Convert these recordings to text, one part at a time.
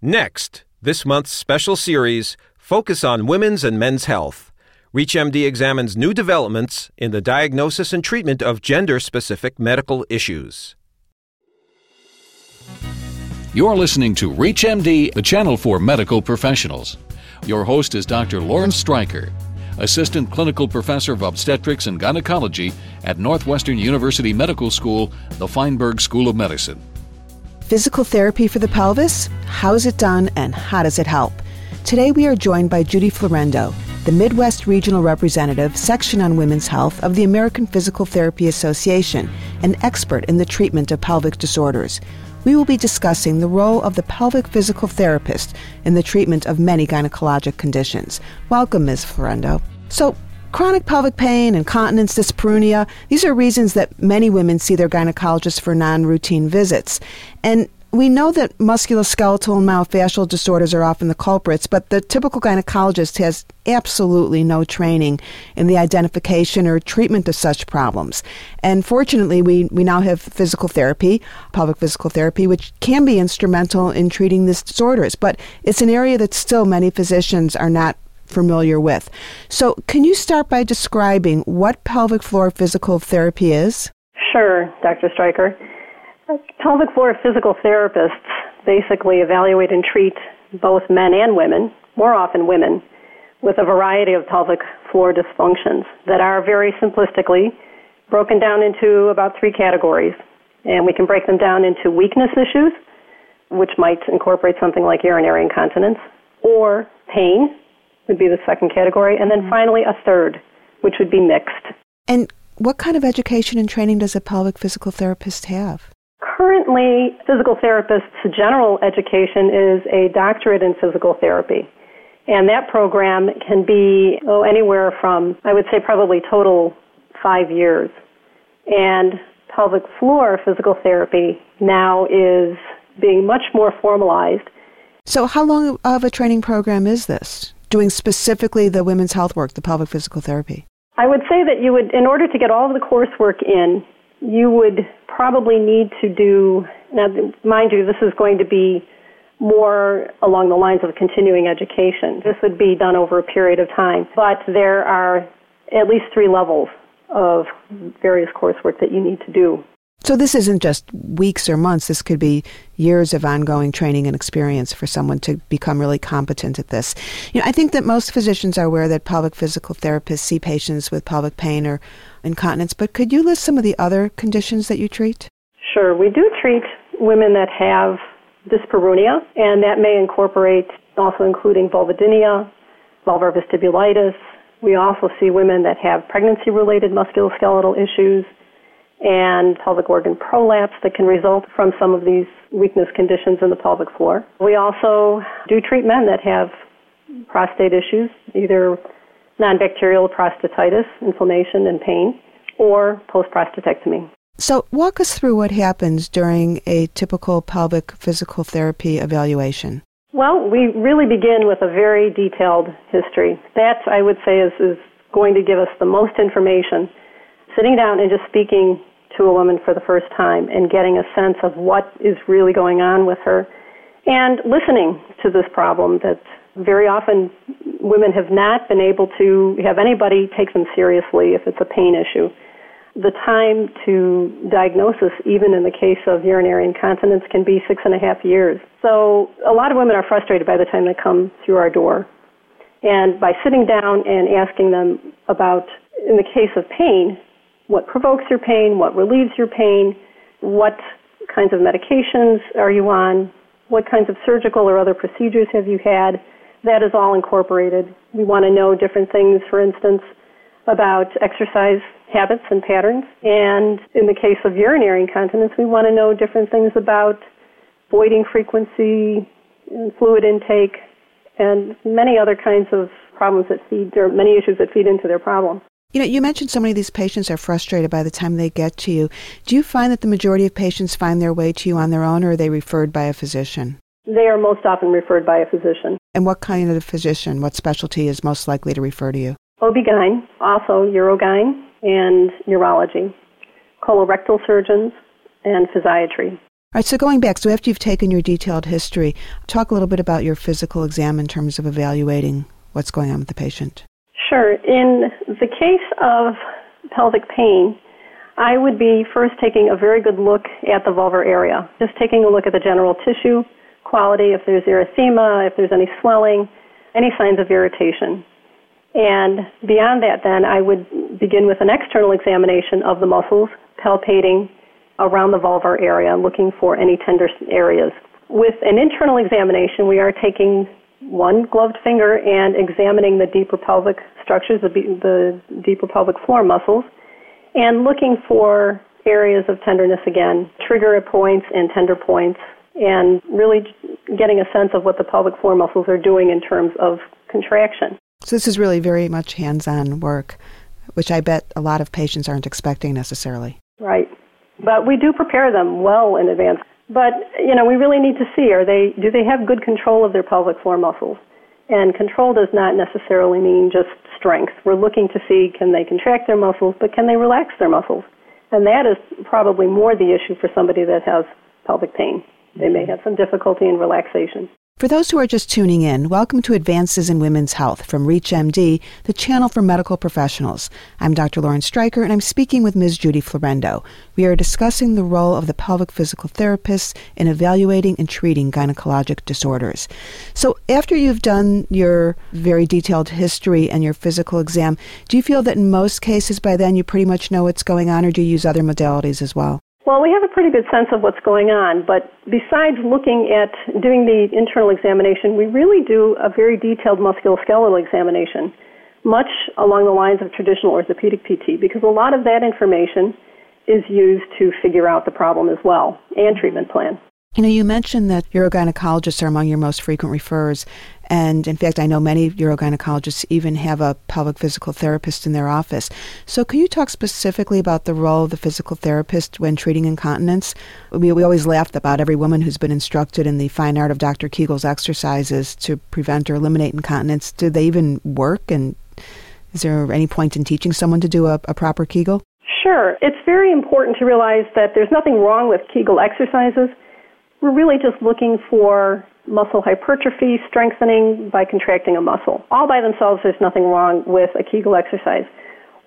Next, this month's special series focus on women's and men's health. ReachMD examines new developments in the diagnosis and treatment of gender specific medical issues. You're listening to ReachMD, the channel for medical professionals. Your host is Dr. Lauren Streicher, Assistant Clinical Professor of Obstetrics and Gynecology at Northwestern University Medical School, the Feinberg School of Medicine. Physical therapy for the pelvis? How is it done and how does it help? Today we are joined by Judy Florendo, the Midwest Regional Representative, Section on Women's Health of the American Physical Therapy Association, an expert in the treatment of pelvic disorders. We will be discussing the role of the pelvic physical therapist in the treatment of many gynecologic conditions. Welcome, Ms. Florendo. So, Chronic pelvic pain, incontinence, dyspareunia, these are reasons that many women see their gynecologist for non routine visits. And we know that musculoskeletal and myofascial disorders are often the culprits, but the typical gynecologist has absolutely no training in the identification or treatment of such problems. And fortunately, we, we now have physical therapy, pelvic physical therapy, which can be instrumental in treating these disorders. But it's an area that still many physicians are not familiar with. So, can you start by describing what pelvic floor physical therapy is? Sure, Dr. Streicher. Pelvic floor physical therapists basically evaluate and treat both men and women, more often women, with a variety of pelvic floor dysfunctions that are very simplistically broken down into about three categories. And we can break them down into weakness issues, which might incorporate something like urinary incontinence, or pain, would be the second category. And then mm-hmm. finally, a third, which would be mixed. And what kind of education and training does a pelvic physical therapist have? Currently, physical therapists' general education is a doctorate in physical therapy. And that program can be oh, anywhere from, I would say, probably total five years. And pelvic floor physical therapy now is being much more formalized. So, how long of a training program is this? Doing specifically the women's health work, the pelvic physical therapy? I would say that you would, in order to get all of the coursework in, you would probably need to do, now mind you, this is going to be more along the lines of continuing education. This would be done over a period of time, but there are at least three levels of various coursework that you need to do. So this isn't just weeks or months. This could be years of ongoing training and experience for someone to become really competent at this. You know, I think that most physicians are aware that pelvic physical therapists see patients with pelvic pain or incontinence, but could you list some of the other conditions that you treat? Sure. We do treat women that have dyspareunia, and that may incorporate also including vulvodynia, vulvar vestibulitis. We also see women that have pregnancy related musculoskeletal issues and pelvic organ prolapse that can result from some of these weakness conditions in the pelvic floor. We also do treat men that have prostate issues, either non-bacterial prostatitis, inflammation and pain, or post-prostatectomy. So, walk us through what happens during a typical pelvic physical therapy evaluation. Well, we really begin with a very detailed history. That, I would say, is, is going to give us the most information. Sitting down and just speaking to a woman for the first time and getting a sense of what is really going on with her and listening to this problem that very often women have not been able to have anybody take them seriously if it's a pain issue. The time to diagnosis, even in the case of urinary incontinence, can be six and a half years. So a lot of women are frustrated by the time they come through our door. And by sitting down and asking them about, in the case of pain, what provokes your pain, what relieves your pain, what kinds of medications are you on, what kinds of surgical or other procedures have you had. That is all incorporated. We want to know different things, for instance, about exercise habits and patterns. And in the case of urinary incontinence, we want to know different things about voiding frequency, fluid intake, and many other kinds of problems that feed, or many issues that feed into their problem. You know, you mentioned so many of these patients are frustrated by the time they get to you. Do you find that the majority of patients find their way to you on their own, or are they referred by a physician? They are most often referred by a physician. And what kind of physician, what specialty is most likely to refer to you? OB-GYN, also urogyn and neurology, colorectal surgeons, and physiatry. All right, so going back, so after you've taken your detailed history, talk a little bit about your physical exam in terms of evaluating what's going on with the patient. Sure. In the case of pelvic pain, I would be first taking a very good look at the vulvar area, just taking a look at the general tissue quality, if there's erythema, if there's any swelling, any signs of irritation. And beyond that, then, I would begin with an external examination of the muscles, palpating around the vulvar area, looking for any tender areas. With an internal examination, we are taking one gloved finger and examining the deeper pelvic structures, the, the deeper pelvic floor muscles, and looking for areas of tenderness again, trigger points and tender points, and really getting a sense of what the pelvic floor muscles are doing in terms of contraction. So, this is really very much hands on work, which I bet a lot of patients aren't expecting necessarily. Right. But we do prepare them well in advance. But, you know, we really need to see are they do they have good control of their pelvic floor muscles? And control does not necessarily mean just strength. We're looking to see can they contract their muscles, but can they relax their muscles? And that is probably more the issue for somebody that has pelvic pain. They may mm-hmm. have some difficulty in relaxation. For those who are just tuning in, welcome to Advances in Women's Health from ReachMD, the channel for medical professionals. I'm Dr. Lauren Streicher, and I'm speaking with Ms. Judy Florendo. We are discussing the role of the pelvic physical therapist in evaluating and treating gynecologic disorders. So, after you've done your very detailed history and your physical exam, do you feel that in most cases by then you pretty much know what's going on, or do you use other modalities as well? Well, we have a pretty good sense of what's going on, but besides looking at doing the internal examination, we really do a very detailed musculoskeletal examination, much along the lines of traditional orthopedic PT, because a lot of that information is used to figure out the problem as well and treatment plan. You know, you mentioned that urogynecologists are among your most frequent referrers. And in fact, I know many urogynecologists even have a pelvic physical therapist in their office. So, can you talk specifically about the role of the physical therapist when treating incontinence? We, we always laugh about every woman who's been instructed in the fine art of Dr. Kegel's exercises to prevent or eliminate incontinence. Do they even work? And is there any point in teaching someone to do a, a proper Kegel? Sure. It's very important to realize that there's nothing wrong with Kegel exercises. We're really just looking for muscle hypertrophy, strengthening by contracting a muscle. All by themselves, there's nothing wrong with a Kegel exercise.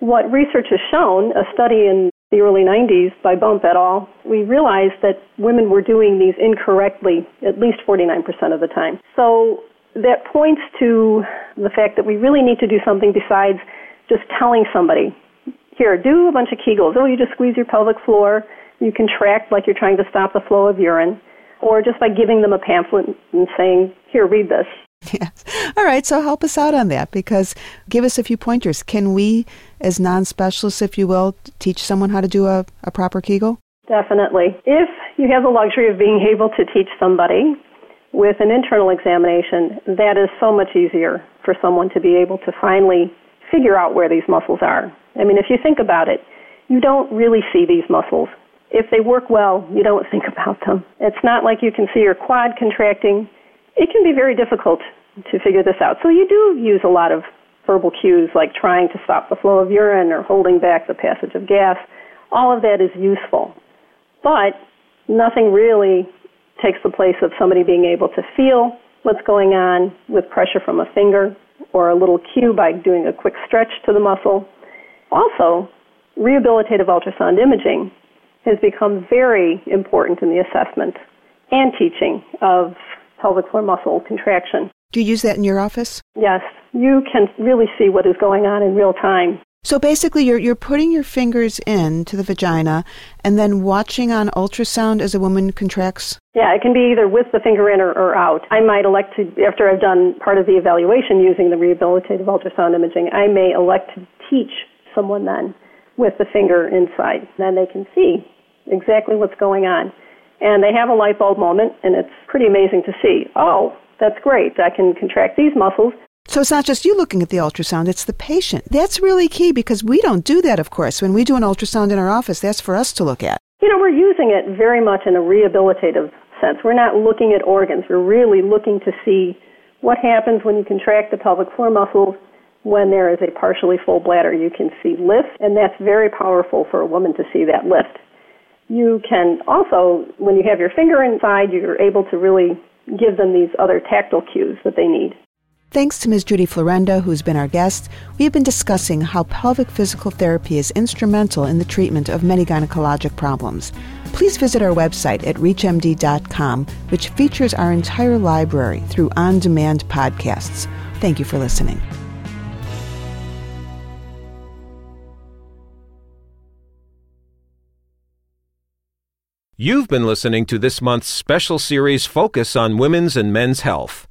What research has shown, a study in the early 90s by Bump et al., we realized that women were doing these incorrectly at least 49% of the time. So that points to the fact that we really need to do something besides just telling somebody, here, do a bunch of Kegels. Oh, you just squeeze your pelvic floor, you contract like you're trying to stop the flow of urine or just by giving them a pamphlet and saying, here, read this. Yes. All right. So help us out on that because give us a few pointers. Can we, as non specialists, if you will, teach someone how to do a, a proper Kegel? Definitely. If you have the luxury of being able to teach somebody with an internal examination, that is so much easier for someone to be able to finally figure out where these muscles are. I mean, if you think about it, you don't really see these muscles if they work well, you don't think about them. It's not like you can see your quad contracting. It can be very difficult to figure this out. So you do use a lot of verbal cues like trying to stop the flow of urine or holding back the passage of gas. All of that is useful. But nothing really takes the place of somebody being able to feel what's going on with pressure from a finger or a little cue by doing a quick stretch to the muscle. Also, rehabilitative ultrasound imaging has become very important in the assessment and teaching of pelvic floor muscle contraction. Do you use that in your office? Yes. You can really see what is going on in real time. So basically, you're, you're putting your fingers in to the vagina and then watching on ultrasound as a woman contracts? Yeah, it can be either with the finger in or, or out. I might elect to, after I've done part of the evaluation using the rehabilitative ultrasound imaging, I may elect to teach someone then with the finger inside. Then they can see exactly what's going on. And they have a light bulb moment, and it's pretty amazing to see. Oh, that's great. I can contract these muscles. So it's not just you looking at the ultrasound, it's the patient. That's really key because we don't do that, of course. When we do an ultrasound in our office, that's for us to look at. You know, we're using it very much in a rehabilitative sense. We're not looking at organs. We're really looking to see what happens when you contract the pelvic floor muscles when there is a partially full bladder. You can see lift, and that's very powerful for a woman to see that lift. You can also, when you have your finger inside, you're able to really give them these other tactile cues that they need. Thanks to Ms. Judy Florendo, who's been our guest, we have been discussing how pelvic physical therapy is instrumental in the treatment of many gynecologic problems. Please visit our website at reachmd.com, which features our entire library through on demand podcasts. Thank you for listening. You've been listening to this month's special series Focus on Women's and Men's Health.